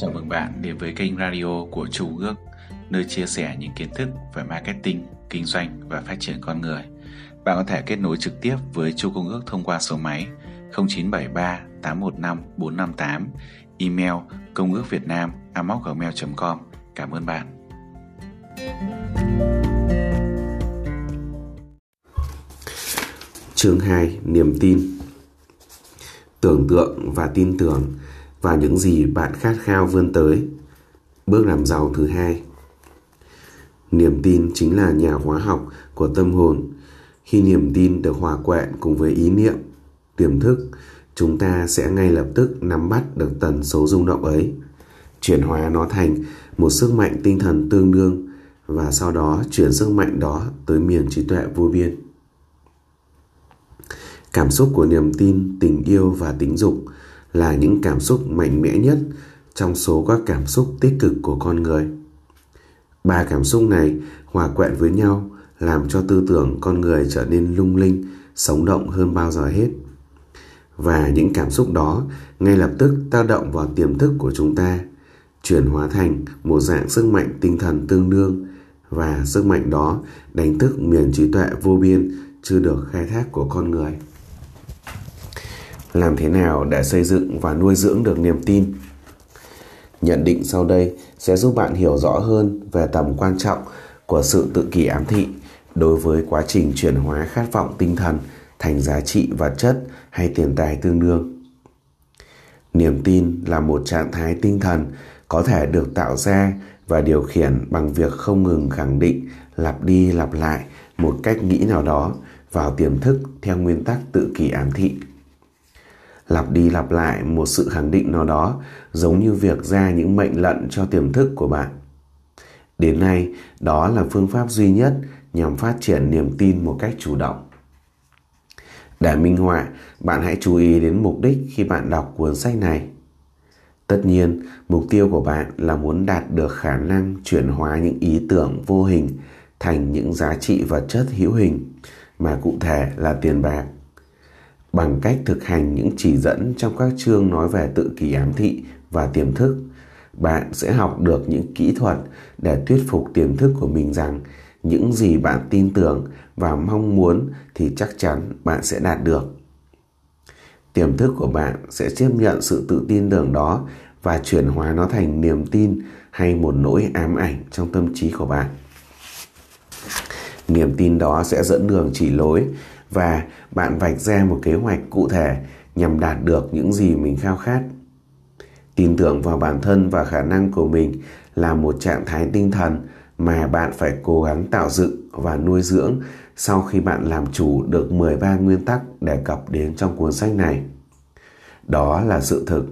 Chào mừng bạn đến với kênh radio của Chu Ước, nơi chia sẻ những kiến thức về marketing, kinh doanh và phát triển con người. Bạn có thể kết nối trực tiếp với Chu Công Ước thông qua số máy 0973 815 458, email công ước việt nam gmail.com. Cảm ơn bạn. Chương 2. Niềm tin Tưởng tượng và tin tưởng và những gì bạn khát khao vươn tới. Bước làm giàu thứ hai. Niềm tin chính là nhà hóa học của tâm hồn. Khi niềm tin được hòa quẹn cùng với ý niệm, tiềm thức, chúng ta sẽ ngay lập tức nắm bắt được tần số rung động ấy, chuyển hóa nó thành một sức mạnh tinh thần tương đương và sau đó chuyển sức mạnh đó tới miền trí tuệ vô biên. Cảm xúc của niềm tin, tình yêu và tính dục là những cảm xúc mạnh mẽ nhất trong số các cảm xúc tích cực của con người. Ba cảm xúc này hòa quyện với nhau làm cho tư tưởng con người trở nên lung linh, sống động hơn bao giờ hết. Và những cảm xúc đó ngay lập tức tác động vào tiềm thức của chúng ta, chuyển hóa thành một dạng sức mạnh tinh thần tương đương và sức mạnh đó đánh thức miền trí tuệ vô biên chưa được khai thác của con người làm thế nào để xây dựng và nuôi dưỡng được niềm tin. Nhận định sau đây sẽ giúp bạn hiểu rõ hơn về tầm quan trọng của sự tự kỷ ám thị đối với quá trình chuyển hóa khát vọng tinh thần thành giá trị vật chất hay tiền tài tương đương. Niềm tin là một trạng thái tinh thần có thể được tạo ra và điều khiển bằng việc không ngừng khẳng định, lặp đi lặp lại một cách nghĩ nào đó vào tiềm thức theo nguyên tắc tự kỷ ám thị lặp đi lặp lại một sự khẳng định nào đó, giống như việc ra những mệnh lệnh cho tiềm thức của bạn. Đến nay, đó là phương pháp duy nhất nhằm phát triển niềm tin một cách chủ động. Để minh họa, bạn hãy chú ý đến mục đích khi bạn đọc cuốn sách này. Tất nhiên, mục tiêu của bạn là muốn đạt được khả năng chuyển hóa những ý tưởng vô hình thành những giá trị vật chất hữu hình, mà cụ thể là tiền bạc bằng cách thực hành những chỉ dẫn trong các chương nói về tự kỷ ám thị và tiềm thức. Bạn sẽ học được những kỹ thuật để thuyết phục tiềm thức của mình rằng những gì bạn tin tưởng và mong muốn thì chắc chắn bạn sẽ đạt được. Tiềm thức của bạn sẽ chấp nhận sự tự tin tưởng đó và chuyển hóa nó thành niềm tin hay một nỗi ám ảnh trong tâm trí của bạn. Niềm tin đó sẽ dẫn đường chỉ lối và bạn vạch ra một kế hoạch cụ thể nhằm đạt được những gì mình khao khát. Tin tưởng vào bản thân và khả năng của mình là một trạng thái tinh thần mà bạn phải cố gắng tạo dựng và nuôi dưỡng sau khi bạn làm chủ được 13 nguyên tắc đề cập đến trong cuốn sách này. Đó là sự thực,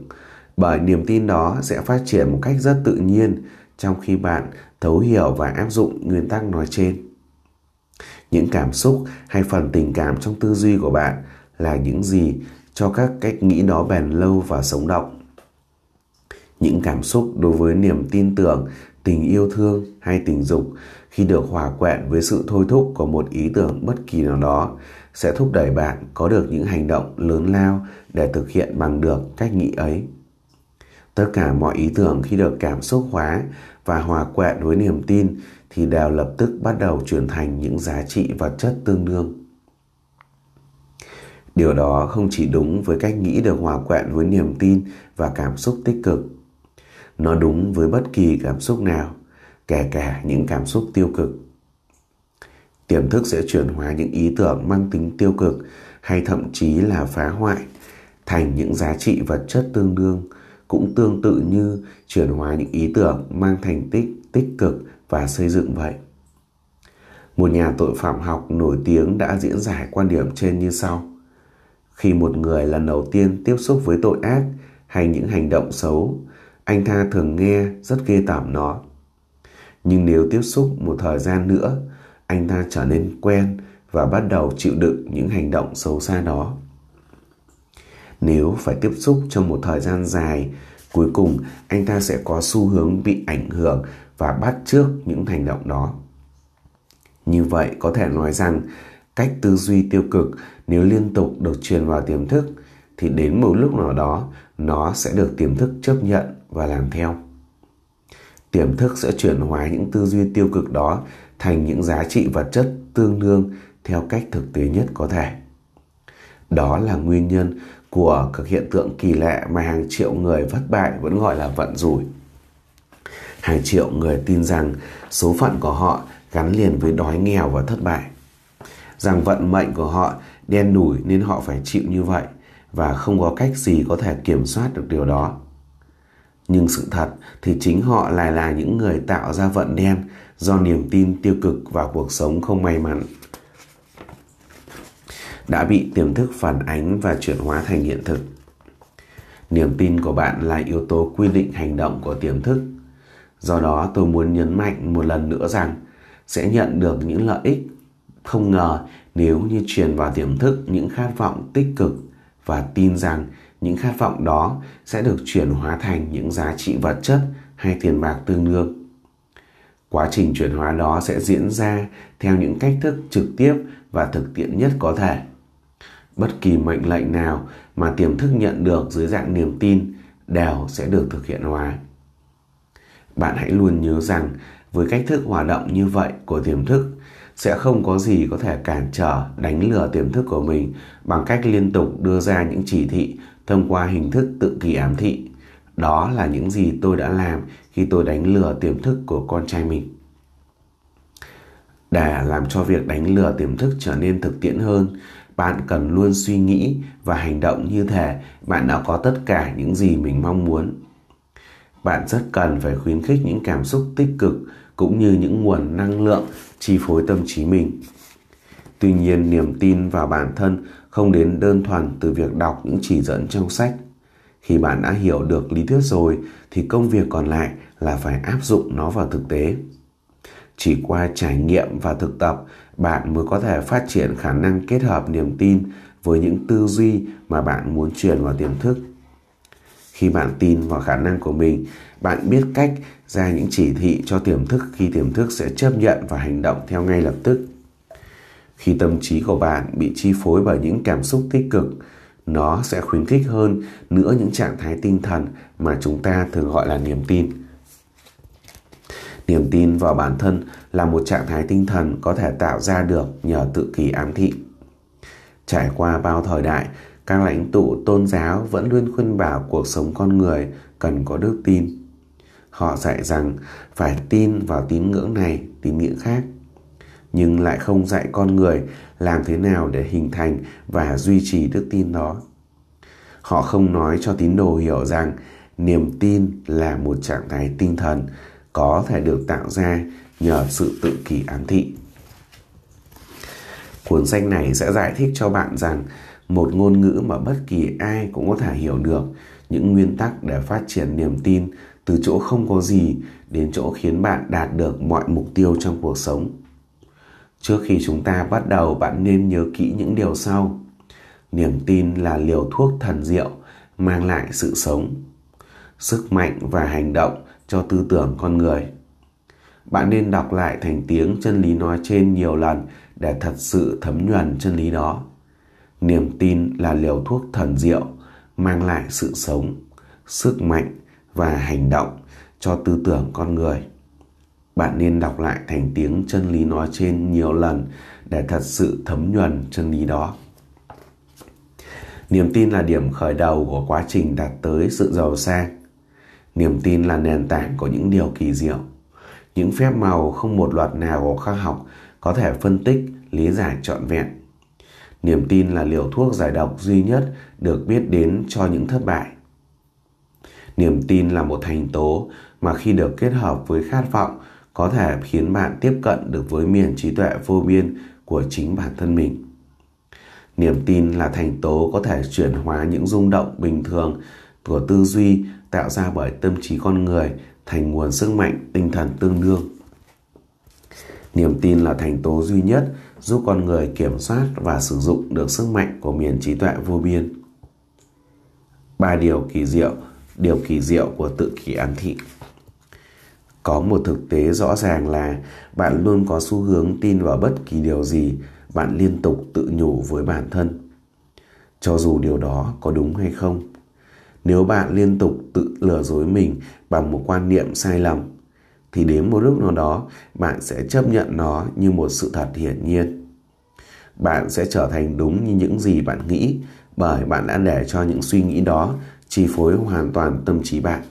bởi niềm tin đó sẽ phát triển một cách rất tự nhiên trong khi bạn thấu hiểu và áp dụng nguyên tắc nói trên những cảm xúc hay phần tình cảm trong tư duy của bạn là những gì cho các cách nghĩ đó bền lâu và sống động. Những cảm xúc đối với niềm tin tưởng, tình yêu thương hay tình dục khi được hòa quyện với sự thôi thúc của một ý tưởng bất kỳ nào đó sẽ thúc đẩy bạn có được những hành động lớn lao để thực hiện bằng được cách nghĩ ấy. Tất cả mọi ý tưởng khi được cảm xúc hóa và hòa quyện với niềm tin thì đều lập tức bắt đầu chuyển thành những giá trị vật chất tương đương. Điều đó không chỉ đúng với cách nghĩ được hòa quyện với niềm tin và cảm xúc tích cực. Nó đúng với bất kỳ cảm xúc nào, kể cả những cảm xúc tiêu cực. Tiềm thức sẽ chuyển hóa những ý tưởng mang tính tiêu cực hay thậm chí là phá hoại thành những giá trị vật chất tương đương cũng tương tự như chuyển hóa những ý tưởng mang thành tích tích cực và xây dựng vậy. Một nhà tội phạm học nổi tiếng đã diễn giải quan điểm trên như sau. Khi một người lần đầu tiên tiếp xúc với tội ác hay những hành động xấu, anh ta thường nghe rất ghê tởm nó. Nhưng nếu tiếp xúc một thời gian nữa, anh ta trở nên quen và bắt đầu chịu đựng những hành động xấu xa đó. Nếu phải tiếp xúc trong một thời gian dài, cuối cùng anh ta sẽ có xu hướng bị ảnh hưởng và bắt chước những hành động đó. Như vậy có thể nói rằng cách tư duy tiêu cực nếu liên tục được truyền vào tiềm thức thì đến một lúc nào đó nó sẽ được tiềm thức chấp nhận và làm theo. Tiềm thức sẽ chuyển hóa những tư duy tiêu cực đó thành những giá trị vật chất tương đương theo cách thực tế nhất có thể. Đó là nguyên nhân của các hiện tượng kỳ lạ mà hàng triệu người thất bại vẫn gọi là vận rủi. Hàng triệu người tin rằng số phận của họ gắn liền với đói nghèo và thất bại. Rằng vận mệnh của họ đen đủi nên họ phải chịu như vậy và không có cách gì có thể kiểm soát được điều đó. Nhưng sự thật thì chính họ lại là những người tạo ra vận đen do niềm tin tiêu cực vào cuộc sống không may mắn đã bị tiềm thức phản ánh và chuyển hóa thành hiện thực. Niềm tin của bạn là yếu tố quy định hành động của tiềm thức. Do đó, tôi muốn nhấn mạnh một lần nữa rằng sẽ nhận được những lợi ích không ngờ nếu như truyền vào tiềm thức những khát vọng tích cực và tin rằng những khát vọng đó sẽ được chuyển hóa thành những giá trị vật chất hay tiền bạc tương đương. Quá trình chuyển hóa đó sẽ diễn ra theo những cách thức trực tiếp và thực tiễn nhất có thể. Bất kỳ mệnh lệnh nào mà tiềm thức nhận được dưới dạng niềm tin đều sẽ được thực hiện hóa. Bạn hãy luôn nhớ rằng với cách thức hoạt động như vậy của tiềm thức sẽ không có gì có thể cản trở đánh lừa tiềm thức của mình bằng cách liên tục đưa ra những chỉ thị thông qua hình thức tự kỷ ám thị. Đó là những gì tôi đã làm khi tôi đánh lừa tiềm thức của con trai mình. Để làm cho việc đánh lừa tiềm thức trở nên thực tiễn hơn, bạn cần luôn suy nghĩ và hành động như thể bạn đã có tất cả những gì mình mong muốn. Bạn rất cần phải khuyến khích những cảm xúc tích cực cũng như những nguồn năng lượng chi phối tâm trí mình. Tuy nhiên, niềm tin vào bản thân không đến đơn thuần từ việc đọc những chỉ dẫn trong sách. Khi bạn đã hiểu được lý thuyết rồi thì công việc còn lại là phải áp dụng nó vào thực tế. Chỉ qua trải nghiệm và thực tập, bạn mới có thể phát triển khả năng kết hợp niềm tin với những tư duy mà bạn muốn truyền vào tiềm thức. Khi bạn tin vào khả năng của mình, bạn biết cách ra những chỉ thị cho tiềm thức khi tiềm thức sẽ chấp nhận và hành động theo ngay lập tức. Khi tâm trí của bạn bị chi phối bởi những cảm xúc tích cực, nó sẽ khuyến khích hơn nữa những trạng thái tinh thần mà chúng ta thường gọi là niềm tin. Niềm tin vào bản thân là một trạng thái tinh thần có thể tạo ra được nhờ tự kỷ ám thị. Trải qua bao thời đại, các lãnh tụ tôn giáo vẫn luôn khuyên bảo cuộc sống con người cần có đức tin. Họ dạy rằng phải tin vào tín ngưỡng này, tín ngưỡng khác, nhưng lại không dạy con người làm thế nào để hình thành và duy trì đức tin đó. Họ không nói cho tín đồ hiểu rằng niềm tin là một trạng thái tinh thần có thể được tạo ra nhờ sự tự kỷ ám thị. Cuốn sách này sẽ giải thích cho bạn rằng một ngôn ngữ mà bất kỳ ai cũng có thể hiểu được những nguyên tắc để phát triển niềm tin từ chỗ không có gì đến chỗ khiến bạn đạt được mọi mục tiêu trong cuộc sống. Trước khi chúng ta bắt đầu bạn nên nhớ kỹ những điều sau. Niềm tin là liều thuốc thần diệu mang lại sự sống, sức mạnh và hành động cho tư tưởng con người. Bạn nên đọc lại thành tiếng chân lý nói trên nhiều lần để thật sự thấm nhuần chân lý đó. Niềm tin là liều thuốc thần diệu mang lại sự sống, sức mạnh và hành động cho tư tưởng con người. Bạn nên đọc lại thành tiếng chân lý nói trên nhiều lần để thật sự thấm nhuần chân lý đó. Niềm tin là điểm khởi đầu của quá trình đạt tới sự giàu sang. Niềm tin là nền tảng của những điều kỳ diệu. Những phép màu không một luật nào của khoa học có thể phân tích, lý giải trọn vẹn. Niềm tin là liều thuốc giải độc duy nhất được biết đến cho những thất bại. Niềm tin là một thành tố mà khi được kết hợp với khát vọng, có thể khiến bạn tiếp cận được với miền trí tuệ vô biên của chính bản thân mình. Niềm tin là thành tố có thể chuyển hóa những rung động bình thường của tư duy, tạo ra bởi tâm trí con người thành nguồn sức mạnh tinh thần tương đương. Niềm tin là thành tố duy nhất giúp con người kiểm soát và sử dụng được sức mạnh của miền trí tuệ vô biên. Ba điều kỳ diệu, điều kỳ diệu của tự kỷ ám thị. Có một thực tế rõ ràng là bạn luôn có xu hướng tin vào bất kỳ điều gì bạn liên tục tự nhủ với bản thân. cho dù điều đó có đúng hay không. Nếu bạn liên tục tự lừa dối mình bằng một quan niệm sai lầm, thì đến một lúc nào đó, bạn sẽ chấp nhận nó như một sự thật hiển nhiên. Bạn sẽ trở thành đúng như những gì bạn nghĩ, bởi bạn đã để cho những suy nghĩ đó chi phối hoàn toàn tâm trí bạn.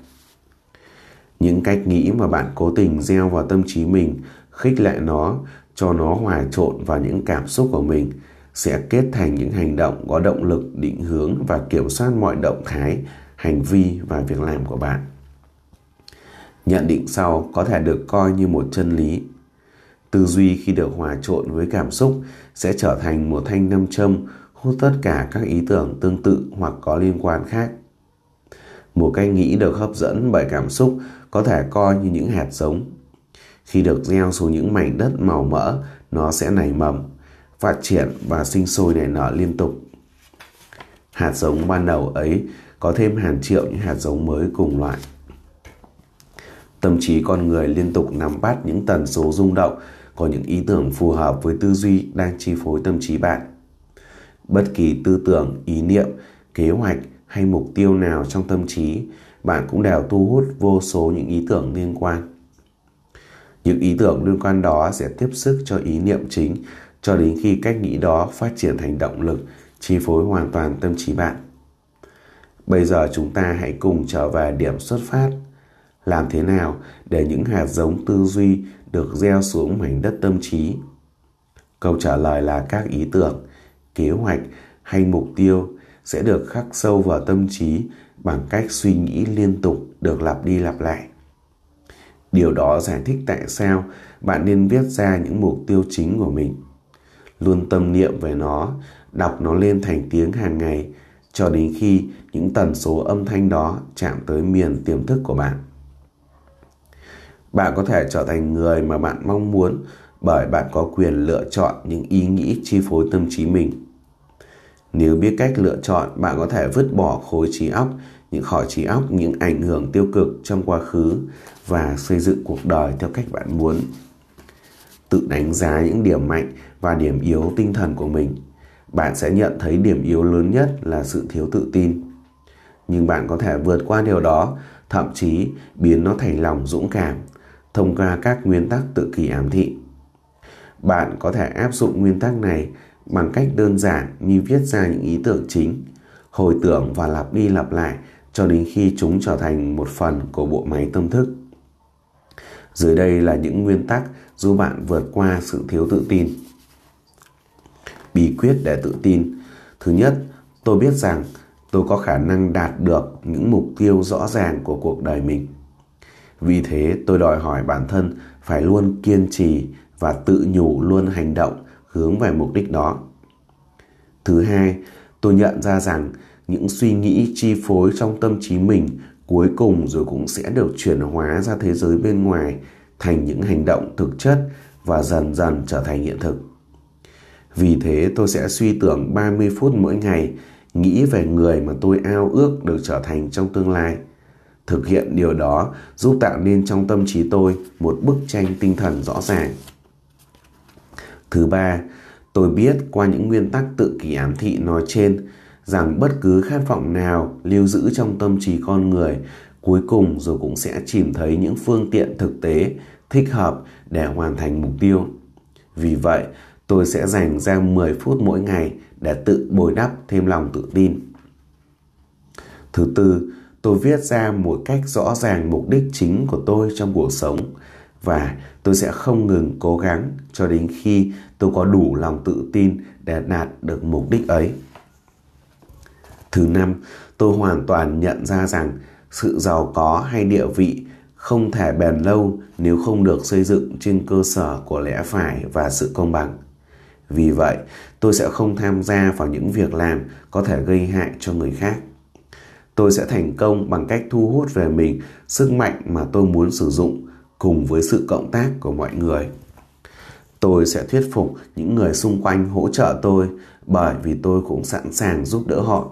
Những cách nghĩ mà bạn cố tình gieo vào tâm trí mình, khích lệ nó, cho nó hòa trộn vào những cảm xúc của mình, sẽ kết thành những hành động có động lực, định hướng và kiểm soát mọi động thái, hành vi và việc làm của bạn nhận định sau có thể được coi như một chân lý. Tư duy khi được hòa trộn với cảm xúc sẽ trở thành một thanh nam châm hút tất cả các ý tưởng tương tự hoặc có liên quan khác. Một cách nghĩ được hấp dẫn bởi cảm xúc có thể coi như những hạt giống. Khi được gieo xuống những mảnh đất màu mỡ, nó sẽ nảy mầm, phát triển và sinh sôi nảy nở liên tục. Hạt giống ban đầu ấy có thêm hàng triệu những hạt giống mới cùng loại. Tâm trí con người liên tục nắm bắt những tần số rung động có những ý tưởng phù hợp với tư duy đang chi phối tâm trí bạn. Bất kỳ tư tưởng, ý niệm, kế hoạch hay mục tiêu nào trong tâm trí, bạn cũng đều thu hút vô số những ý tưởng liên quan. Những ý tưởng liên quan đó sẽ tiếp sức cho ý niệm chính cho đến khi cách nghĩ đó phát triển thành động lực chi phối hoàn toàn tâm trí bạn. Bây giờ chúng ta hãy cùng trở về điểm xuất phát. Làm thế nào để những hạt giống tư duy được gieo xuống mảnh đất tâm trí? Câu trả lời là các ý tưởng, kế hoạch hay mục tiêu sẽ được khắc sâu vào tâm trí bằng cách suy nghĩ liên tục được lặp đi lặp lại. Điều đó giải thích tại sao bạn nên viết ra những mục tiêu chính của mình. Luôn tâm niệm về nó, đọc nó lên thành tiếng hàng ngày cho đến khi những tần số âm thanh đó chạm tới miền tiềm thức của bạn. Bạn có thể trở thành người mà bạn mong muốn bởi bạn có quyền lựa chọn những ý nghĩ chi phối tâm trí mình. Nếu biết cách lựa chọn, bạn có thể vứt bỏ khối trí óc, những khỏi trí óc những ảnh hưởng tiêu cực trong quá khứ và xây dựng cuộc đời theo cách bạn muốn. Tự đánh giá những điểm mạnh và điểm yếu tinh thần của mình bạn sẽ nhận thấy điểm yếu lớn nhất là sự thiếu tự tin. Nhưng bạn có thể vượt qua điều đó, thậm chí biến nó thành lòng dũng cảm, thông qua các nguyên tắc tự kỳ ám thị. Bạn có thể áp dụng nguyên tắc này bằng cách đơn giản như viết ra những ý tưởng chính, hồi tưởng và lặp đi lặp lại cho đến khi chúng trở thành một phần của bộ máy tâm thức. Dưới đây là những nguyên tắc giúp bạn vượt qua sự thiếu tự tin bí quyết để tự tin. Thứ nhất, tôi biết rằng tôi có khả năng đạt được những mục tiêu rõ ràng của cuộc đời mình. Vì thế tôi đòi hỏi bản thân phải luôn kiên trì và tự nhủ luôn hành động hướng về mục đích đó. Thứ hai, tôi nhận ra rằng những suy nghĩ chi phối trong tâm trí mình cuối cùng rồi cũng sẽ được chuyển hóa ra thế giới bên ngoài thành những hành động thực chất và dần dần trở thành hiện thực. Vì thế tôi sẽ suy tưởng 30 phút mỗi ngày, nghĩ về người mà tôi ao ước được trở thành trong tương lai. Thực hiện điều đó giúp tạo nên trong tâm trí tôi một bức tranh tinh thần rõ ràng. Thứ ba, tôi biết qua những nguyên tắc tự kỷ ám thị nói trên rằng bất cứ khát vọng nào lưu giữ trong tâm trí con người cuối cùng rồi cũng sẽ chìm thấy những phương tiện thực tế thích hợp để hoàn thành mục tiêu. Vì vậy, tôi sẽ dành ra 10 phút mỗi ngày để tự bồi đắp thêm lòng tự tin. Thứ tư, tôi viết ra một cách rõ ràng mục đích chính của tôi trong cuộc sống và tôi sẽ không ngừng cố gắng cho đến khi tôi có đủ lòng tự tin để đạt được mục đích ấy. Thứ năm, tôi hoàn toàn nhận ra rằng sự giàu có hay địa vị không thể bền lâu nếu không được xây dựng trên cơ sở của lẽ phải và sự công bằng. Vì vậy, tôi sẽ không tham gia vào những việc làm có thể gây hại cho người khác. Tôi sẽ thành công bằng cách thu hút về mình sức mạnh mà tôi muốn sử dụng cùng với sự cộng tác của mọi người. Tôi sẽ thuyết phục những người xung quanh hỗ trợ tôi bởi vì tôi cũng sẵn sàng giúp đỡ họ.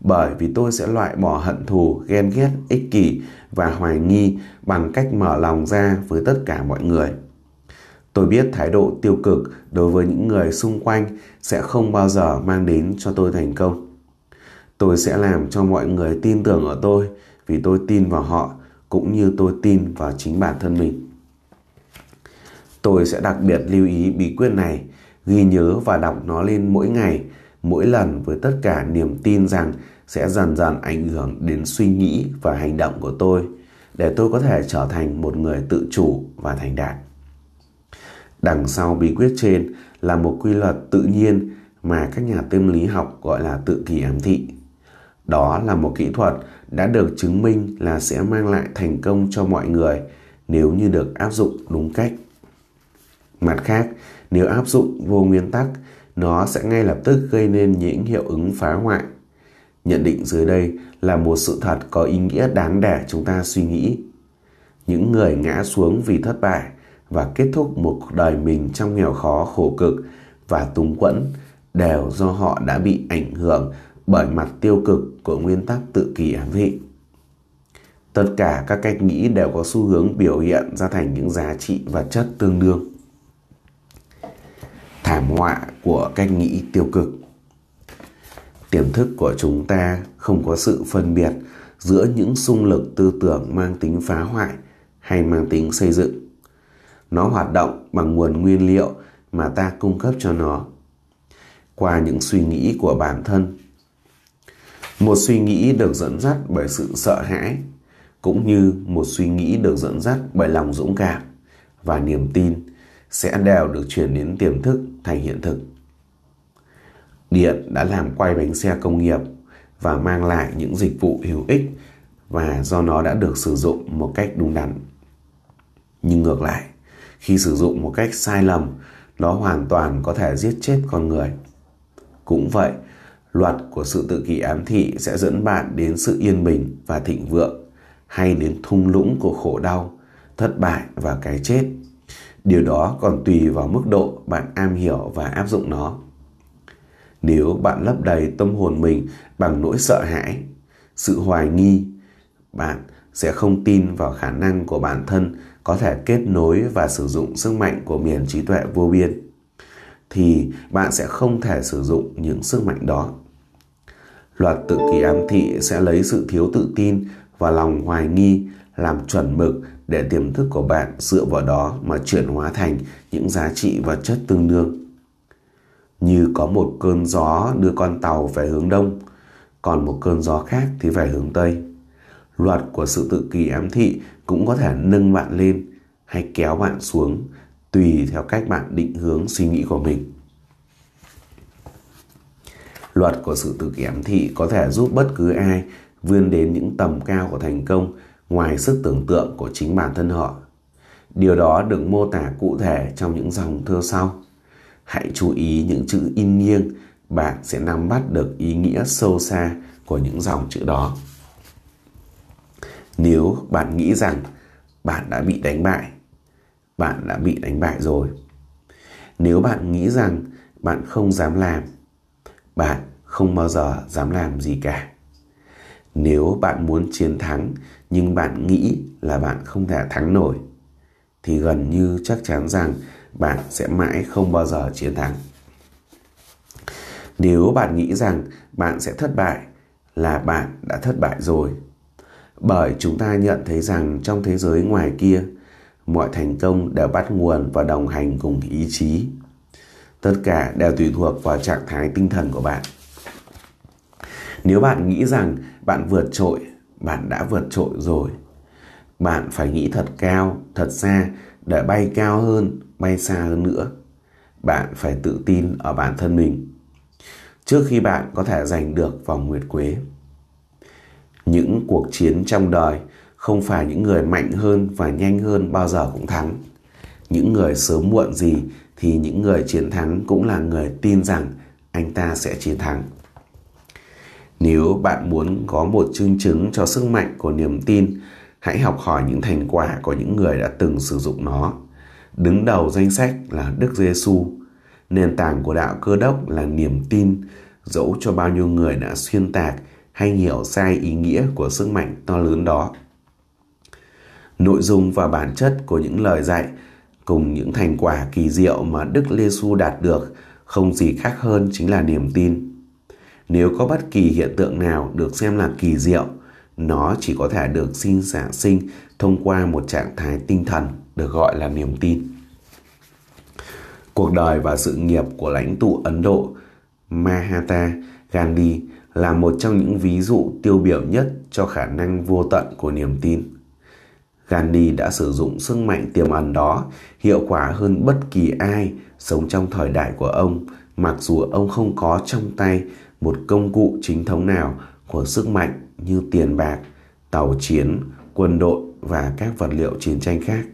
Bởi vì tôi sẽ loại bỏ hận thù, ghen ghét, ích kỷ và hoài nghi bằng cách mở lòng ra với tất cả mọi người. Tôi biết thái độ tiêu cực đối với những người xung quanh sẽ không bao giờ mang đến cho tôi thành công. Tôi sẽ làm cho mọi người tin tưởng ở tôi vì tôi tin vào họ cũng như tôi tin vào chính bản thân mình. Tôi sẽ đặc biệt lưu ý bí quyết này, ghi nhớ và đọc nó lên mỗi ngày, mỗi lần với tất cả niềm tin rằng sẽ dần dần ảnh hưởng đến suy nghĩ và hành động của tôi để tôi có thể trở thành một người tự chủ và thành đạt. Đằng sau bí quyết trên là một quy luật tự nhiên mà các nhà tâm lý học gọi là tự kỷ ám thị. Đó là một kỹ thuật đã được chứng minh là sẽ mang lại thành công cho mọi người nếu như được áp dụng đúng cách. Mặt khác, nếu áp dụng vô nguyên tắc, nó sẽ ngay lập tức gây nên những hiệu ứng phá hoại. Nhận định dưới đây là một sự thật có ý nghĩa đáng để chúng ta suy nghĩ. Những người ngã xuống vì thất bại và kết thúc một cuộc đời mình trong nghèo khó khổ cực và túng quẫn đều do họ đã bị ảnh hưởng bởi mặt tiêu cực của nguyên tắc tự kỷ ám thị. Tất cả các cách nghĩ đều có xu hướng biểu hiện ra thành những giá trị vật chất tương đương. Thảm họa của cách nghĩ tiêu cực Tiềm thức của chúng ta không có sự phân biệt giữa những xung lực tư tưởng mang tính phá hoại hay mang tính xây dựng. Nó hoạt động bằng nguồn nguyên liệu mà ta cung cấp cho nó qua những suy nghĩ của bản thân một suy nghĩ được dẫn dắt bởi sự sợ hãi cũng như một suy nghĩ được dẫn dắt bởi lòng dũng cảm và niềm tin sẽ đều được chuyển đến tiềm thức thành hiện thực. Điện đã làm quay bánh xe công nghiệp và mang lại những dịch vụ hữu ích và do nó đã được sử dụng một cách đúng đắn. Nhưng ngược lại, khi sử dụng một cách sai lầm, nó hoàn toàn có thể giết chết con người. Cũng vậy, luật của sự tự kỷ ám thị sẽ dẫn bạn đến sự yên bình và thịnh vượng hay đến thung lũng của khổ đau, thất bại và cái chết. Điều đó còn tùy vào mức độ bạn am hiểu và áp dụng nó. Nếu bạn lấp đầy tâm hồn mình bằng nỗi sợ hãi, sự hoài nghi, bạn sẽ không tin vào khả năng của bản thân có thể kết nối và sử dụng sức mạnh của miền trí tuệ vô biên thì bạn sẽ không thể sử dụng những sức mạnh đó. Luật tự kỷ ám thị sẽ lấy sự thiếu tự tin và lòng hoài nghi làm chuẩn mực để tiềm thức của bạn dựa vào đó mà chuyển hóa thành những giá trị vật chất tương đương. Như có một cơn gió đưa con tàu về hướng đông, còn một cơn gió khác thì về hướng tây. Luật của sự tự kỷ ám thị cũng có thể nâng bạn lên hay kéo bạn xuống tùy theo cách bạn định hướng suy nghĩ của mình. Luật của sự tự kiểm thị có thể giúp bất cứ ai vươn đến những tầm cao của thành công ngoài sức tưởng tượng của chính bản thân họ. Điều đó được mô tả cụ thể trong những dòng thơ sau. Hãy chú ý những chữ in nghiêng, bạn sẽ nắm bắt được ý nghĩa sâu xa của những dòng chữ đó. Nếu bạn nghĩ rằng bạn đã bị đánh bại, bạn đã bị đánh bại rồi. Nếu bạn nghĩ rằng bạn không dám làm, bạn không bao giờ dám làm gì cả. Nếu bạn muốn chiến thắng, nhưng bạn nghĩ là bạn không thể thắng nổi, thì gần như chắc chắn rằng bạn sẽ mãi không bao giờ chiến thắng. Nếu bạn nghĩ rằng bạn sẽ thất bại là bạn đã thất bại rồi. Bởi chúng ta nhận thấy rằng trong thế giới ngoài kia, mọi thành công đều bắt nguồn và đồng hành cùng ý chí. Tất cả đều tùy thuộc vào trạng thái tinh thần của bạn. Nếu bạn nghĩ rằng bạn vượt trội, bạn đã vượt trội rồi. Bạn phải nghĩ thật cao, thật xa để bay cao hơn, bay xa hơn nữa. Bạn phải tự tin ở bản thân mình. Trước khi bạn có thể giành được vòng nguyệt quế. Những cuộc chiến trong đời không phải những người mạnh hơn và nhanh hơn bao giờ cũng thắng. Những người sớm muộn gì thì những người chiến thắng cũng là người tin rằng anh ta sẽ chiến thắng. Nếu bạn muốn có một chứng chứng cho sức mạnh của niềm tin, hãy học hỏi những thành quả của những người đã từng sử dụng nó. Đứng đầu danh sách là Đức Giêsu. Nền tảng của đạo cơ đốc là niềm tin, dẫu cho bao nhiêu người đã xuyên tạc hay hiểu sai ý nghĩa của sức mạnh to lớn đó. Nội dung và bản chất của những lời dạy cùng những thành quả kỳ diệu mà Đức Lê Xu đạt được không gì khác hơn chính là niềm tin. Nếu có bất kỳ hiện tượng nào được xem là kỳ diệu, nó chỉ có thể được sinh sản sinh thông qua một trạng thái tinh thần được gọi là niềm tin. Cuộc đời và sự nghiệp của lãnh tụ Ấn Độ Mahatma Gandhi là một trong những ví dụ tiêu biểu nhất cho khả năng vô tận của niềm tin. Gandhi đã sử dụng sức mạnh tiềm ẩn đó hiệu quả hơn bất kỳ ai sống trong thời đại của ông, mặc dù ông không có trong tay một công cụ chính thống nào của sức mạnh như tiền bạc, tàu chiến, quân đội và các vật liệu chiến tranh khác.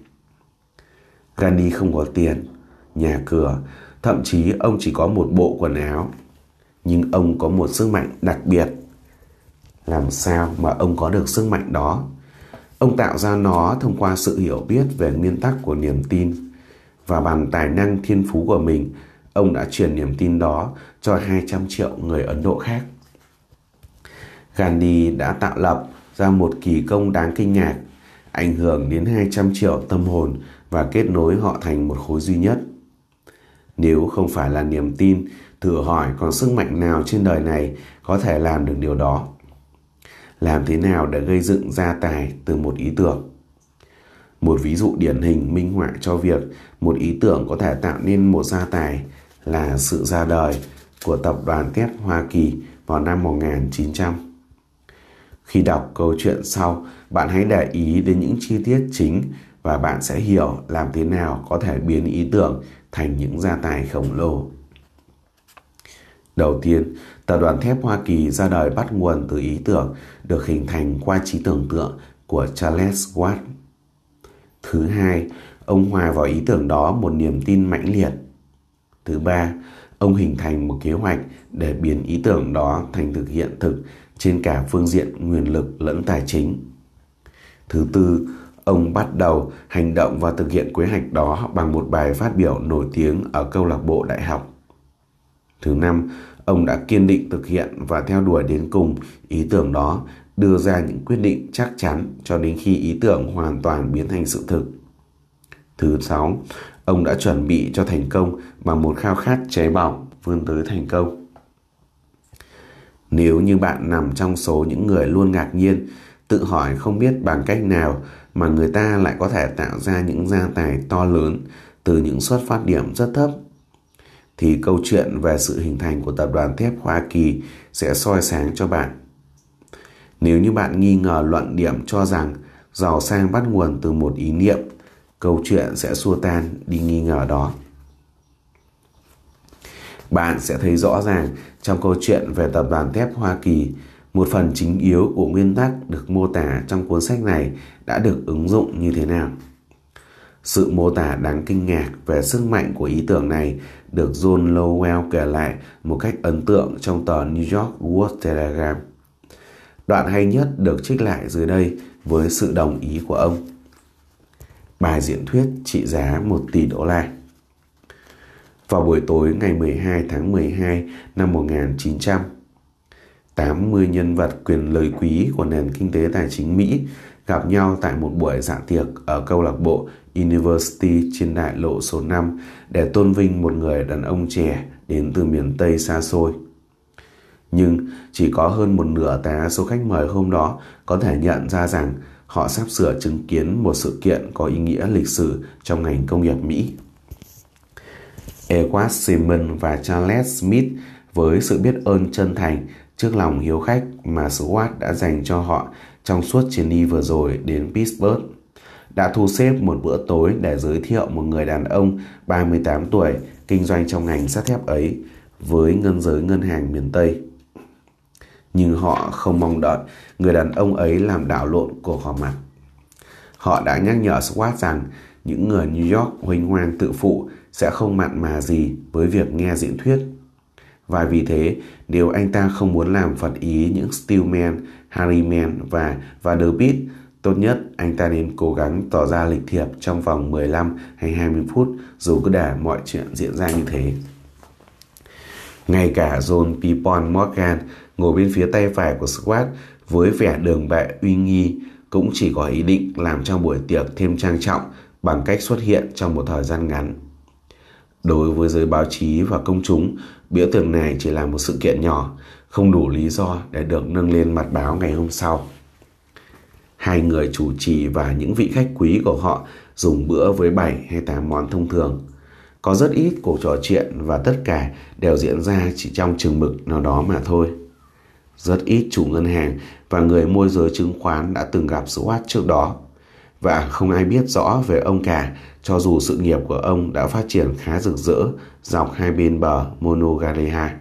Gandhi không có tiền, nhà cửa, thậm chí ông chỉ có một bộ quần áo. Nhưng ông có một sức mạnh đặc biệt. Làm sao mà ông có được sức mạnh đó? Ông tạo ra nó thông qua sự hiểu biết về nguyên tắc của niềm tin và bằng tài năng thiên phú của mình, ông đã truyền niềm tin đó cho 200 triệu người Ấn Độ khác. Gandhi đã tạo lập ra một kỳ công đáng kinh ngạc, ảnh hưởng đến 200 triệu tâm hồn và kết nối họ thành một khối duy nhất. Nếu không phải là niềm tin, thử hỏi còn sức mạnh nào trên đời này có thể làm được điều đó. Làm thế nào để gây dựng gia tài từ một ý tưởng? Một ví dụ điển hình minh họa cho việc một ý tưởng có thể tạo nên một gia tài là sự ra đời của tập đoàn thép Hoa Kỳ vào năm 1900. Khi đọc câu chuyện sau, bạn hãy để ý đến những chi tiết chính và bạn sẽ hiểu làm thế nào có thể biến ý tưởng thành những gia tài khổng lồ. Đầu tiên, tập đoàn thép Hoa Kỳ ra đời bắt nguồn từ ý tưởng được hình thành qua trí tưởng tượng của Charles Watt. Thứ hai, ông hòa vào ý tưởng đó một niềm tin mãnh liệt. Thứ ba, ông hình thành một kế hoạch để biến ý tưởng đó thành thực hiện thực trên cả phương diện nguyên lực lẫn tài chính. Thứ tư, ông bắt đầu hành động và thực hiện kế hoạch đó bằng một bài phát biểu nổi tiếng ở câu lạc bộ đại học. Thứ năm, ông đã kiên định thực hiện và theo đuổi đến cùng ý tưởng đó, đưa ra những quyết định chắc chắn cho đến khi ý tưởng hoàn toàn biến thành sự thực. Thứ sáu, ông đã chuẩn bị cho thành công bằng một khao khát cháy bỏng vươn tới thành công. Nếu như bạn nằm trong số những người luôn ngạc nhiên, tự hỏi không biết bằng cách nào mà người ta lại có thể tạo ra những gia tài to lớn từ những xuất phát điểm rất thấp, thì câu chuyện về sự hình thành của tập đoàn thép Hoa Kỳ sẽ soi sáng cho bạn. Nếu như bạn nghi ngờ luận điểm cho rằng giàu sang bắt nguồn từ một ý niệm, câu chuyện sẽ xua tan đi nghi ngờ đó. Bạn sẽ thấy rõ ràng trong câu chuyện về tập đoàn thép Hoa Kỳ, một phần chính yếu của nguyên tắc được mô tả trong cuốn sách này đã được ứng dụng như thế nào. Sự mô tả đáng kinh ngạc về sức mạnh của ý tưởng này được John Lowell kể lại một cách ấn tượng trong tờ New York World Telegram. Đoạn hay nhất được trích lại dưới đây với sự đồng ý của ông. Bài diễn thuyết trị giá 1 tỷ đô la. Vào buổi tối ngày 12 tháng 12 năm 1900, 80 nhân vật quyền lời quý của nền kinh tế tài chính Mỹ gặp nhau tại một buổi dạ tiệc ở câu lạc bộ University trên đại lộ số 5 để tôn vinh một người đàn ông trẻ đến từ miền Tây xa xôi. Nhưng chỉ có hơn một nửa tá số khách mời hôm đó có thể nhận ra rằng họ sắp sửa chứng kiến một sự kiện có ý nghĩa lịch sử trong ngành công nghiệp Mỹ. Edward Simon và Charles Smith với sự biết ơn chân thành trước lòng hiếu khách mà Swat đã dành cho họ trong suốt chuyến đi vừa rồi đến Pittsburgh đã thu xếp một bữa tối để giới thiệu một người đàn ông 38 tuổi kinh doanh trong ngành sắt thép ấy với ngân giới ngân hàng miền Tây. Nhưng họ không mong đợi người đàn ông ấy làm đảo lộn cuộc họp mặt. Họ đã nhắc nhở Swat rằng những người New York huỳnh hoang tự phụ sẽ không mặn mà gì với việc nghe diễn thuyết. Và vì thế, nếu anh ta không muốn làm phật ý những Steelman, Harryman và Vanderbilt, tốt nhất anh ta nên cố gắng tỏ ra lịch thiệp trong vòng 15 hay 20 phút dù cứ để mọi chuyện diễn ra như thế. Ngay cả John Pipon Morgan ngồi bên phía tay phải của Squat với vẻ đường bệ uy nghi cũng chỉ có ý định làm cho buổi tiệc thêm trang trọng bằng cách xuất hiện trong một thời gian ngắn. Đối với giới báo chí và công chúng, bữa tiệc này chỉ là một sự kiện nhỏ, không đủ lý do để được nâng lên mặt báo ngày hôm sau. Hai người chủ trì và những vị khách quý của họ dùng bữa với 7 hay 8 món thông thường. Có rất ít cuộc trò chuyện và tất cả đều diễn ra chỉ trong chừng mực nào đó mà thôi. Rất ít chủ ngân hàng và người môi giới chứng khoán đã từng gặp Swat trước đó. Và không ai biết rõ về ông cả cho dù sự nghiệp của ông đã phát triển khá rực rỡ dọc hai bên bờ Monogalea.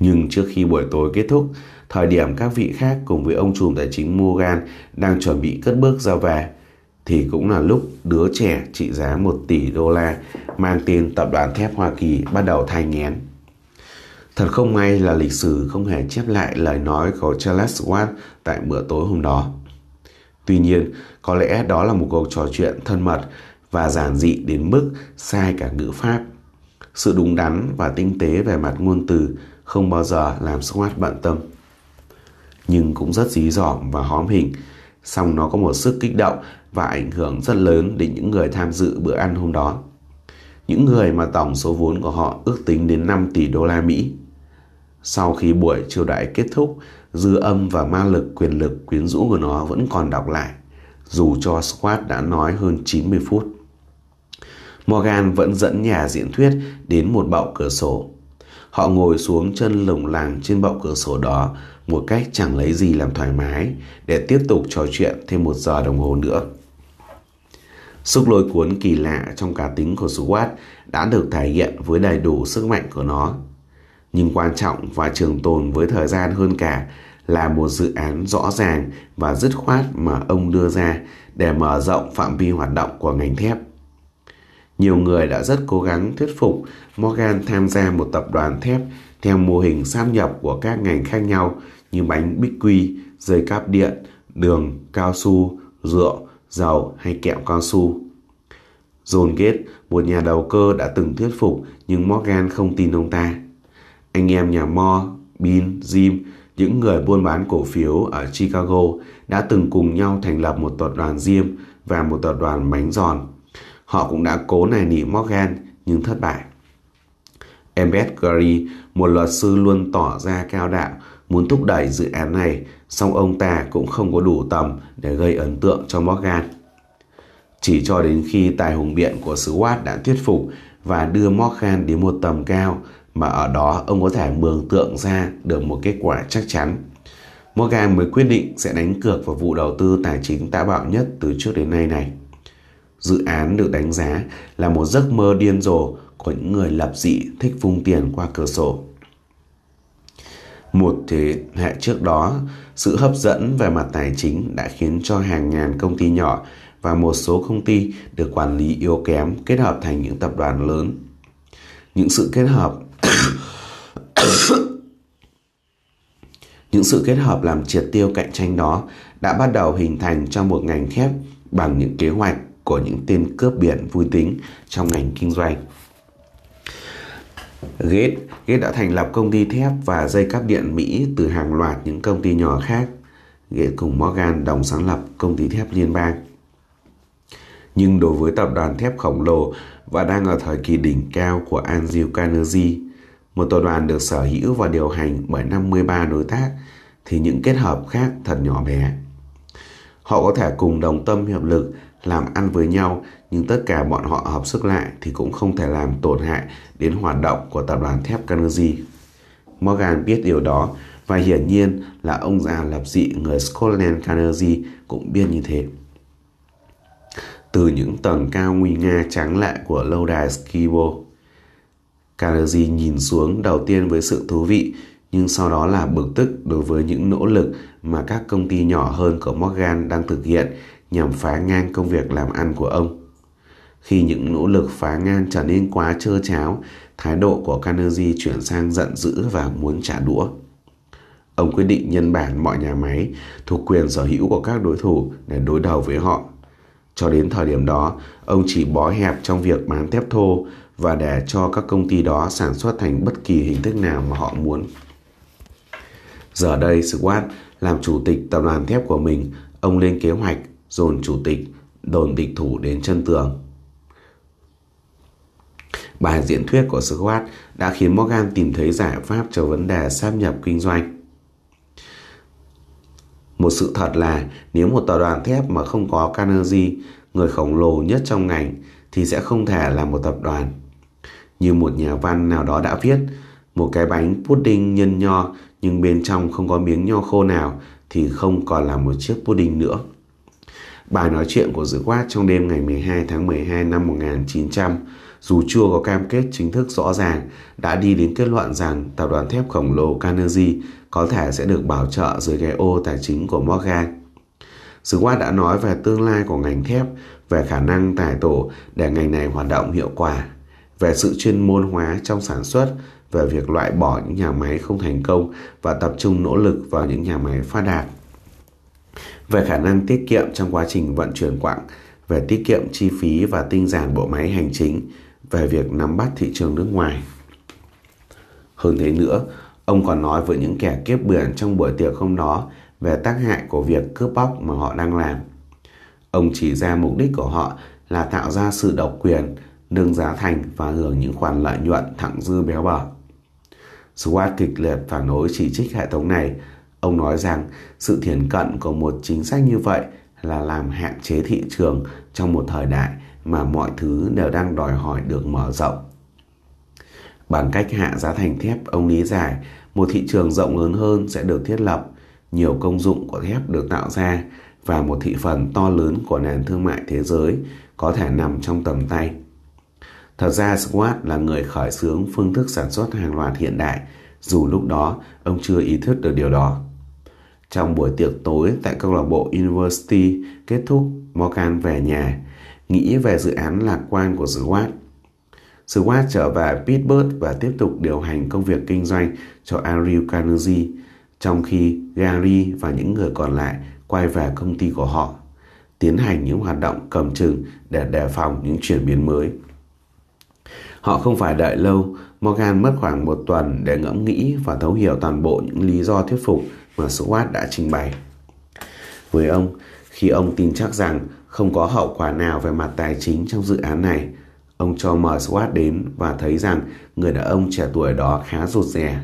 Nhưng trước khi buổi tối kết thúc, thời điểm các vị khác cùng với ông trùm tài chính Morgan đang chuẩn bị cất bước ra về, thì cũng là lúc đứa trẻ trị giá 1 tỷ đô la mang tên Tập đoàn Thép Hoa Kỳ bắt đầu thai nghén. Thật không may là lịch sử không hề chép lại lời nói của Charles Watt tại bữa tối hôm đó. Tuy nhiên, có lẽ đó là một cuộc trò chuyện thân mật và giản dị đến mức sai cả ngữ pháp. Sự đúng đắn và tinh tế về mặt ngôn từ không bao giờ làm Swat bận tâm. Nhưng cũng rất dí dỏm và hóm hình, song nó có một sức kích động và ảnh hưởng rất lớn đến những người tham dự bữa ăn hôm đó. Những người mà tổng số vốn của họ ước tính đến 5 tỷ đô la Mỹ. Sau khi buổi chiêu đãi kết thúc, dư âm và ma lực quyền lực quyến rũ của nó vẫn còn đọc lại, dù cho Squat đã nói hơn 90 phút. Morgan vẫn dẫn nhà diễn thuyết đến một bậu cửa sổ. Họ ngồi xuống chân lồng làng trên bậu cửa sổ đó một cách chẳng lấy gì làm thoải mái, để tiếp tục trò chuyện thêm một giờ đồng hồ nữa. Sức lôi cuốn kỳ lạ trong cá tính của Swat đã được thể hiện với đầy đủ sức mạnh của nó. Nhưng quan trọng và trường tồn với thời gian hơn cả là một dự án rõ ràng và dứt khoát mà ông đưa ra để mở rộng phạm vi hoạt động của ngành thép. Nhiều người đã rất cố gắng thuyết phục Morgan tham gia một tập đoàn thép theo mô hình sáp nhập của các ngành khác nhau như bánh bích quy, dây cáp điện, đường, cao su, rượu, dầu hay kẹo cao su. John Gates, một nhà đầu cơ đã từng thuyết phục nhưng Morgan không tin ông ta. Anh em nhà Mo, Bin, Jim, những người buôn bán cổ phiếu ở Chicago đã từng cùng nhau thành lập một tập đoàn riêng và một tập đoàn bánh giòn. Họ cũng đã cố nài nỉ Morgan nhưng thất bại. Embed Gary, một luật sư luôn tỏ ra cao đạo, muốn thúc đẩy dự án này, song ông ta cũng không có đủ tầm để gây ấn tượng cho Morgan. Chỉ cho đến khi tài hùng biện của sứ Watt đã thuyết phục và đưa Morgan đến một tầm cao mà ở đó ông có thể mường tượng ra được một kết quả chắc chắn. Morgan mới quyết định sẽ đánh cược vào vụ đầu tư tài chính táo bạo nhất từ trước đến nay này. Dự án được đánh giá là một giấc mơ điên rồ của những người lập dị thích vung tiền qua cửa sổ. Một thế hệ trước đó, sự hấp dẫn về mặt tài chính đã khiến cho hàng ngàn công ty nhỏ và một số công ty được quản lý yếu kém kết hợp thành những tập đoàn lớn. Những sự kết hợp những sự kết hợp làm triệt tiêu cạnh tranh đó đã bắt đầu hình thành trong một ngành thép bằng những kế hoạch của những tên cướp biển vui tính trong ngành kinh doanh. Gates, Gates đã thành lập công ty thép và dây cáp điện Mỹ từ hàng loạt những công ty nhỏ khác. Gates cùng Morgan đồng sáng lập công ty thép liên bang. Nhưng đối với tập đoàn thép khổng lồ và đang ở thời kỳ đỉnh cao của Andrew Carnegie, một tập đoàn được sở hữu và điều hành bởi 53 đối tác, thì những kết hợp khác thật nhỏ bé. Họ có thể cùng đồng tâm hiệp lực làm ăn với nhau nhưng tất cả bọn họ hợp sức lại thì cũng không thể làm tổn hại đến hoạt động của tập đoàn thép Carnegie. Morgan biết điều đó và hiển nhiên là ông già lập dị người Scotland Carnegie cũng biết như thế. Từ những tầng cao nguy nga trắng lệ của lâu đài Skibo, Carnegie nhìn xuống đầu tiên với sự thú vị nhưng sau đó là bực tức đối với những nỗ lực mà các công ty nhỏ hơn của Morgan đang thực hiện nhằm phá ngang công việc làm ăn của ông. Khi những nỗ lực phá ngang trở nên quá trơ cháo, thái độ của Carnegie chuyển sang giận dữ và muốn trả đũa. Ông quyết định nhân bản mọi nhà máy thuộc quyền sở hữu của các đối thủ để đối đầu với họ. Cho đến thời điểm đó, ông chỉ bó hẹp trong việc bán thép thô và để cho các công ty đó sản xuất thành bất kỳ hình thức nào mà họ muốn. Giờ đây, Squat làm chủ tịch tập đoàn thép của mình, ông lên kế hoạch dồn chủ tịch đồn địch thủ đến chân tường. Bài diễn thuyết của Swat đã khiến Morgan tìm thấy giải pháp cho vấn đề sáp nhập kinh doanh. Một sự thật là nếu một tập đoàn thép mà không có Carnegie, người khổng lồ nhất trong ngành, thì sẽ không thể là một tập đoàn. Như một nhà văn nào đó đã viết, một cái bánh pudding nhân nho nhưng bên trong không có miếng nho khô nào thì không còn là một chiếc pudding nữa. Bài nói chuyện của Dự Quát trong đêm ngày 12 tháng 12 năm 1900 dù chưa có cam kết chính thức rõ ràng, đã đi đến kết luận rằng tập đoàn thép khổng lồ Carnegie có thể sẽ được bảo trợ dưới cái ô tài chính của Morgan. Swart đã nói về tương lai của ngành thép, về khả năng tài tổ để ngành này hoạt động hiệu quả, về sự chuyên môn hóa trong sản xuất, về việc loại bỏ những nhà máy không thành công và tập trung nỗ lực vào những nhà máy phát đạt. Về khả năng tiết kiệm trong quá trình vận chuyển quặng, về tiết kiệm chi phí và tinh giản bộ máy hành chính, về việc nắm bắt thị trường nước ngoài. Hơn thế nữa, ông còn nói với những kẻ kiếp bưởi trong buổi tiệc hôm đó về tác hại của việc cướp bóc mà họ đang làm. Ông chỉ ra mục đích của họ là tạo ra sự độc quyền, nâng giá thành và hưởng những khoản lợi nhuận thẳng dư béo bở. Swat kịch liệt phản đối chỉ trích hệ thống này. Ông nói rằng sự thiển cận của một chính sách như vậy là làm hạn chế thị trường trong một thời đại mà mọi thứ đều đang đòi hỏi được mở rộng. Bằng cách hạ giá thành thép, ông lý giải một thị trường rộng lớn hơn sẽ được thiết lập, nhiều công dụng của thép được tạo ra và một thị phần to lớn của nền thương mại thế giới có thể nằm trong tầm tay. Thật ra Squat là người khởi xướng phương thức sản xuất hàng loạt hiện đại, dù lúc đó ông chưa ý thức được điều đó. Trong buổi tiệc tối tại câu lạc bộ University kết thúc, Morgan về nhà, nghĩ về dự án lạc quan của Swart. Swart trở về Pittsburgh và tiếp tục điều hành công việc kinh doanh cho Ariel Carnegie, trong khi Gary và những người còn lại quay về công ty của họ, tiến hành những hoạt động cầm chừng để đề phòng những chuyển biến mới. Họ không phải đợi lâu, Morgan mất khoảng một tuần để ngẫm nghĩ và thấu hiểu toàn bộ những lý do thuyết phục mà Swart đã trình bày. Với ông, khi ông tin chắc rằng không có hậu quả nào về mặt tài chính trong dự án này, ông cho mời Swat đến và thấy rằng người đàn ông trẻ tuổi đó khá rụt rè.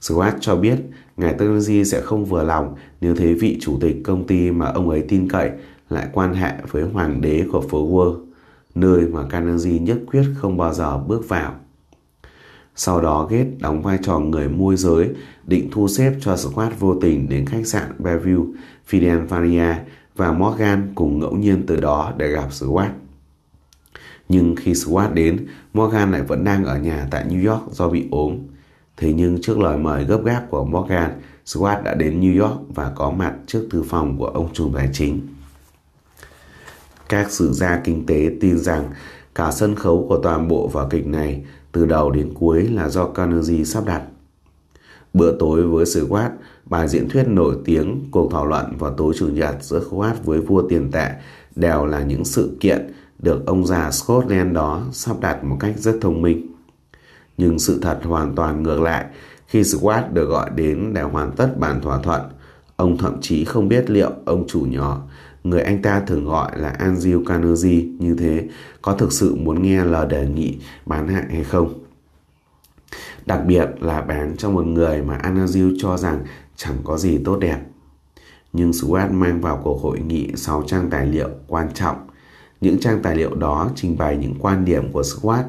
Swat cho biết ngài Turner sẽ không vừa lòng nếu thấy vị chủ tịch công ty mà ông ấy tin cậy lại quan hệ với hoàng đế của phố Wall, nơi mà Carnegie nhất quyết không bao giờ bước vào. Sau đó Gates đóng vai trò người môi giới định thu xếp cho Scott vô tình đến khách sạn Bellevue, Philadelphia và Morgan cùng ngẫu nhiên từ đó để gặp Stuart. Nhưng khi Stuart đến, Morgan lại vẫn đang ở nhà tại New York do bị ốm. Thế nhưng trước lời mời gấp gáp của Morgan, Stuart đã đến New York và có mặt trước thư phòng của ông trùm tài chính. Các sử gia kinh tế tin rằng cả sân khấu của toàn bộ vở kịch này từ đầu đến cuối là do Carnegie sắp đặt. Bữa tối với Stuart, bài diễn thuyết nổi tiếng, cuộc thảo luận vào tối chủ nhật giữa Swart với vua tiền tệ đều là những sự kiện được ông già Scotland đó sắp đặt một cách rất thông minh. Nhưng sự thật hoàn toàn ngược lại, khi Swart được gọi đến để hoàn tất bản thỏa thuận, ông thậm chí không biết liệu ông chủ nhỏ, người anh ta thường gọi là Andrew Carnegie như thế, có thực sự muốn nghe lời đề nghị bán hại hay không. Đặc biệt là bán cho một người mà Andrew cho rằng chẳng có gì tốt đẹp. Nhưng Swart mang vào cuộc hội nghị 6 trang tài liệu quan trọng. Những trang tài liệu đó trình bày những quan điểm của Swart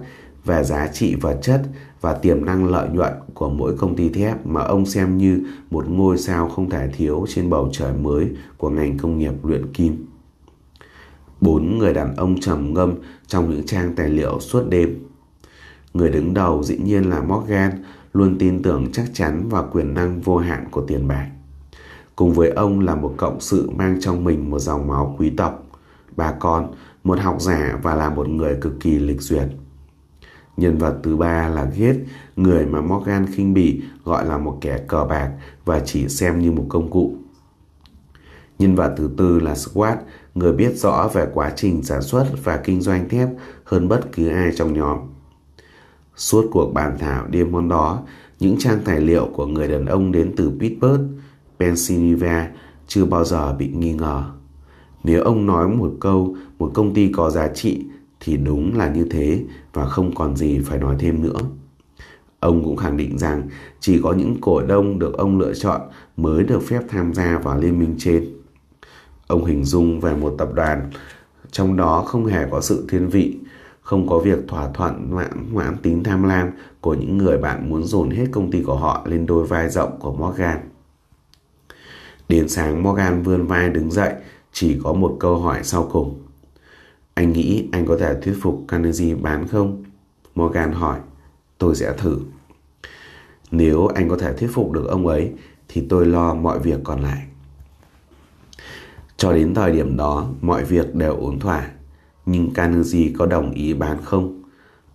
về giá trị vật chất và tiềm năng lợi nhuận của mỗi công ty thép mà ông xem như một ngôi sao không thể thiếu trên bầu trời mới của ngành công nghiệp luyện kim. Bốn người đàn ông trầm ngâm trong những trang tài liệu suốt đêm. Người đứng đầu dĩ nhiên là Morgan, luôn tin tưởng chắc chắn vào quyền năng vô hạn của tiền bạc. Cùng với ông là một cộng sự mang trong mình một dòng máu quý tộc, bà con, một học giả và là một người cực kỳ lịch duyệt. Nhân vật thứ ba là Gates, người mà Morgan khinh bỉ gọi là một kẻ cờ bạc và chỉ xem như một công cụ. Nhân vật thứ tư là Swat, người biết rõ về quá trình sản xuất và kinh doanh thép hơn bất cứ ai trong nhóm. Suốt cuộc bàn thảo đêm hôm đó, những trang tài liệu của người đàn ông đến từ Pittsburgh, Pennsylvania chưa bao giờ bị nghi ngờ. Nếu ông nói một câu một công ty có giá trị thì đúng là như thế và không còn gì phải nói thêm nữa. Ông cũng khẳng định rằng chỉ có những cổ đông được ông lựa chọn mới được phép tham gia vào liên minh trên. Ông hình dung về một tập đoàn trong đó không hề có sự thiên vị, không có việc thỏa thuận mãn mãn tính tham lam của những người bạn muốn dồn hết công ty của họ lên đôi vai rộng của Morgan. Đến sáng Morgan vươn vai đứng dậy, chỉ có một câu hỏi sau cùng. Anh nghĩ anh có thể thuyết phục Carnegie bán không? Morgan hỏi. Tôi sẽ thử. Nếu anh có thể thuyết phục được ông ấy thì tôi lo mọi việc còn lại. Cho đến thời điểm đó, mọi việc đều ổn thỏa. Nhưng Carnegie có đồng ý bán không?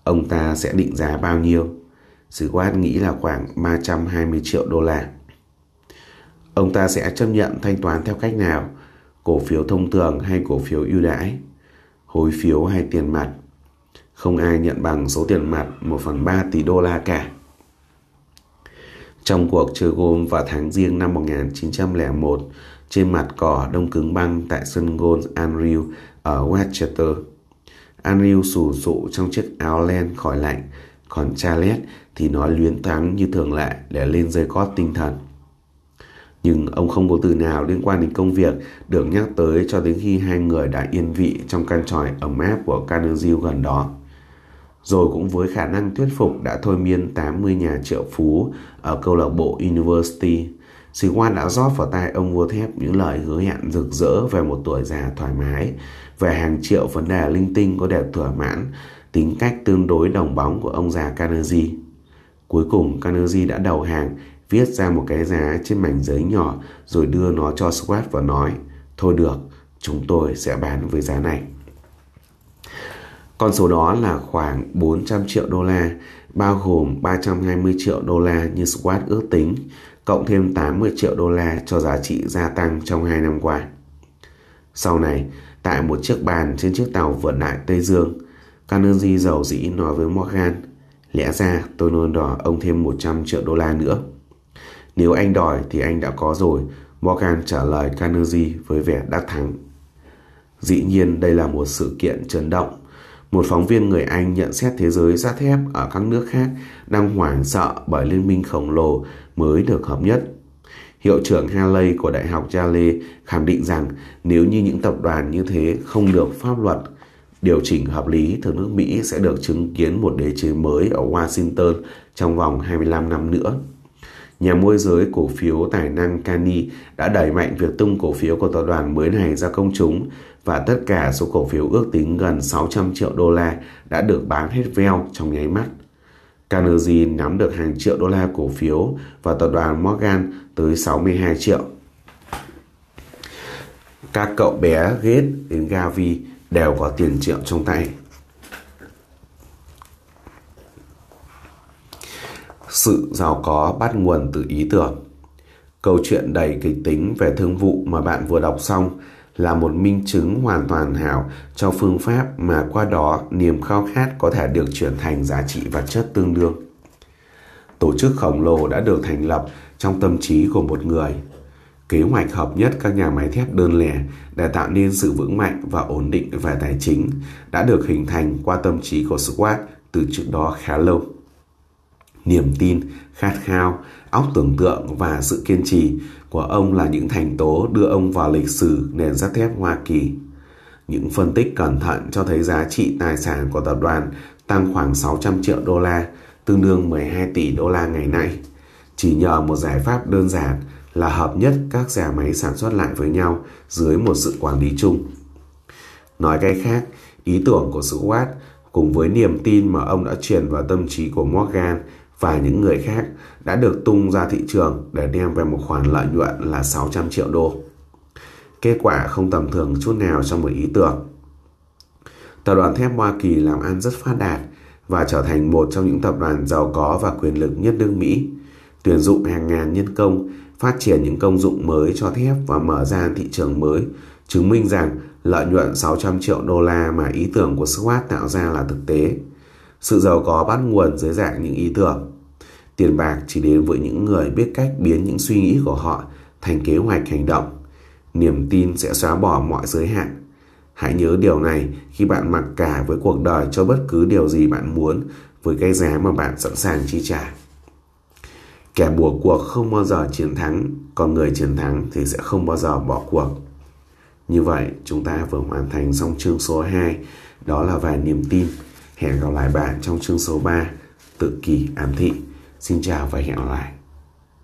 Ông ta sẽ định giá bao nhiêu? Swart nghĩ là khoảng 320 triệu đô la. Ông ta sẽ chấp nhận thanh toán theo cách nào? Cổ phiếu thông thường hay cổ phiếu ưu đãi? Hối phiếu hay tiền mặt? Không ai nhận bằng số tiền mặt 1 phần 3 tỷ đô la cả. Trong cuộc chơi gôn vào tháng riêng năm 1901, trên mặt cỏ đông cứng băng tại sân gôn Andrew, ở Westchester. Unreal sù sụ trong chiếc áo len khỏi lạnh, còn Charles thì nói luyến thoáng như thường lệ để lên dây cót tinh thần. Nhưng ông không có từ nào liên quan đến công việc được nhắc tới cho đến khi hai người đã yên vị trong căn tròi ấm áp của Carnegie gần đó. Rồi cũng với khả năng thuyết phục đã thôi miên 80 nhà triệu phú ở câu lạc bộ University, Sĩ quan đã rót vào tai ông vua thép những lời hứa hẹn rực rỡ về một tuổi già thoải mái, về hàng triệu vấn đề linh tinh có đẹp thỏa mãn, tính cách tương đối đồng bóng của ông già Carnegie. Cuối cùng Carnegie đã đầu hàng, viết ra một cái giá trên mảnh giấy nhỏ rồi đưa nó cho Swat và nói Thôi được, chúng tôi sẽ bán với giá này. Con số đó là khoảng 400 triệu đô la, bao gồm 320 triệu đô la như Swat ước tính, cộng thêm 80 triệu đô la cho giá trị gia tăng trong 2 năm qua. Sau này, tại một chiếc bàn trên chiếc tàu vượt đại Tây Dương, Carnegie giàu dĩ nói với Morgan, lẽ ra tôi nên đòi ông thêm 100 triệu đô la nữa. Nếu anh đòi thì anh đã có rồi, Morgan trả lời Carnegie với vẻ đắc thắng. Dĩ nhiên đây là một sự kiện chấn động. Một phóng viên người Anh nhận xét thế giới sắt thép ở các nước khác đang hoảng sợ bởi liên minh khổng lồ mới được hợp nhất. Hiệu trưởng Haley của Đại học Yale khẳng định rằng nếu như những tập đoàn như thế không được pháp luật điều chỉnh hợp lý, thì nước Mỹ sẽ được chứng kiến một đế chế mới ở Washington trong vòng 25 năm nữa. Nhà môi giới cổ phiếu tài năng Kani đã đẩy mạnh việc tung cổ phiếu của tập đoàn mới này ra công chúng và tất cả số cổ phiếu ước tính gần 600 triệu đô la đã được bán hết veo trong nháy mắt. Carnegie nắm được hàng triệu đô la cổ phiếu và tập đoàn Morgan tới 62 triệu. Các cậu bé Gates, đến Gavi đều có tiền triệu trong tay. Sự giàu có bắt nguồn từ ý tưởng. Câu chuyện đầy kịch tính về thương vụ mà bạn vừa đọc xong là một minh chứng hoàn toàn hảo cho phương pháp mà qua đó niềm khao khát có thể được chuyển thành giá trị vật chất tương đương. Tổ chức khổng lồ đã được thành lập trong tâm trí của một người. Kế hoạch hợp nhất các nhà máy thép đơn lẻ để tạo nên sự vững mạnh và ổn định về tài chính đã được hình thành qua tâm trí của Swart từ trước đó khá lâu. Niềm tin, khát khao, óc tưởng tượng và sự kiên trì của ông là những thành tố đưa ông vào lịch sử nền sắt thép Hoa Kỳ. Những phân tích cẩn thận cho thấy giá trị tài sản của tập đoàn tăng khoảng 600 triệu đô la, tương đương 12 tỷ đô la ngày nay. Chỉ nhờ một giải pháp đơn giản là hợp nhất các nhà máy sản xuất lại với nhau dưới một sự quản lý chung. Nói cách khác, ý tưởng của Stuart cùng với niềm tin mà ông đã truyền vào tâm trí của Morgan và những người khác đã được tung ra thị trường để đem về một khoản lợi nhuận là 600 triệu đô. Kết quả không tầm thường chút nào trong một ý tưởng. Tập đoàn thép Hoa Kỳ làm ăn rất phát đạt và trở thành một trong những tập đoàn giàu có và quyền lực nhất nước Mỹ, tuyển dụng hàng ngàn nhân công, phát triển những công dụng mới cho thép và mở ra thị trường mới, chứng minh rằng lợi nhuận 600 triệu đô la mà ý tưởng của Swat tạo ra là thực tế. Sự giàu có bắt nguồn dưới dạng những ý tưởng. Tiền bạc chỉ đến với những người biết cách biến những suy nghĩ của họ thành kế hoạch hành động. Niềm tin sẽ xóa bỏ mọi giới hạn. Hãy nhớ điều này khi bạn mặc cả với cuộc đời cho bất cứ điều gì bạn muốn với cái giá mà bạn sẵn sàng chi trả. Kẻ bỏ cuộc không bao giờ chiến thắng, còn người chiến thắng thì sẽ không bao giờ bỏ cuộc. Như vậy, chúng ta vừa hoàn thành xong chương số 2, đó là về niềm tin. Hẹn gặp lại bạn trong chương số 3 Tự kỷ ám thị. Xin chào và hẹn gặp lại.